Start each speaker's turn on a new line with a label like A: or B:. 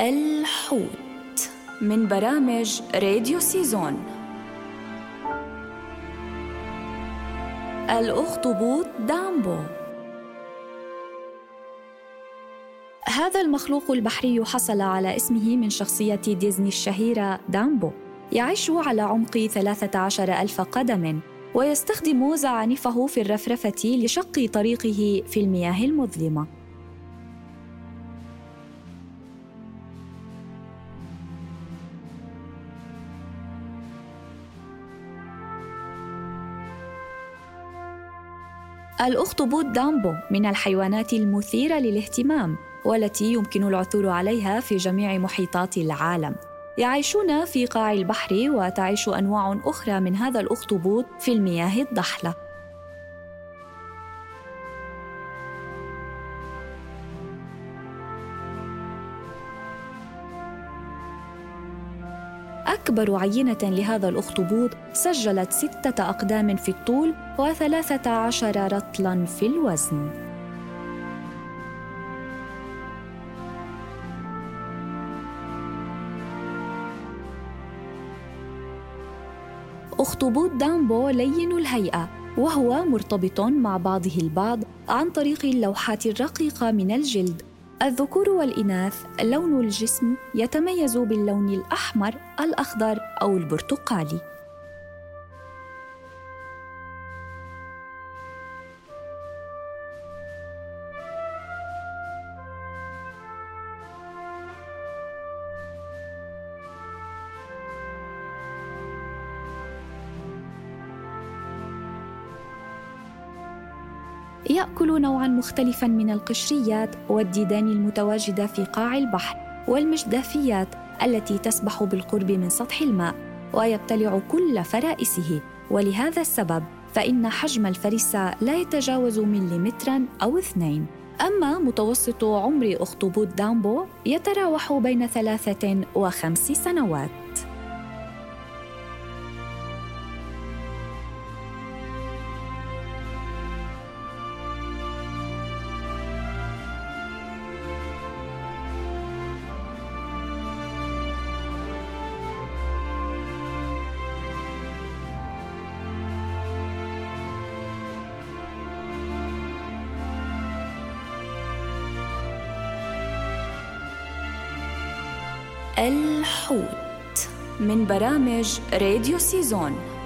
A: الحوت من برامج راديو سيزون. الأخطبوط دامبو. هذا المخلوق البحري حصل على اسمه من شخصية ديزني الشهيرة دامبو. يعيش على عمق 13 ألف قدم ويستخدم زعانفه في الرفرفة لشق طريقه في المياه المظلمة. الأخطبوط دامبو من الحيوانات المثيرة للاهتمام والتي يمكن العثور عليها في جميع محيطات العالم. يعيشون في قاع البحر وتعيش أنواع أخرى من هذا الاخطبوط في المياه الضحلة. أكبر عينة لهذا الأخطبوط سجلت ستة أقدام في الطول وثلاثة عشر رطلاً في الوزن. أخطبوط دامبو لين الهيئة وهو مرتبط مع بعضه البعض عن طريق اللوحات الرقيقة من الجلد. الذكور والإناث لون الجسم يتميز باللون الأحمر، الأخضر أو البرتقالي. يأكل نوعا مختلفا من القشريات والديدان المتواجدة في قاع البحر والمجدافيات التي تسبح بالقرب من سطح الماء ويبتلع كل فرائسه. ولهذا السبب فإن حجم الفريسة لا يتجاوز مليمترا أو اثنين. أما متوسط عمر أخطبوط دامبو يتراوح بين ثلاثة وخمس سنوات. الحوت من برامج راديو سيزون.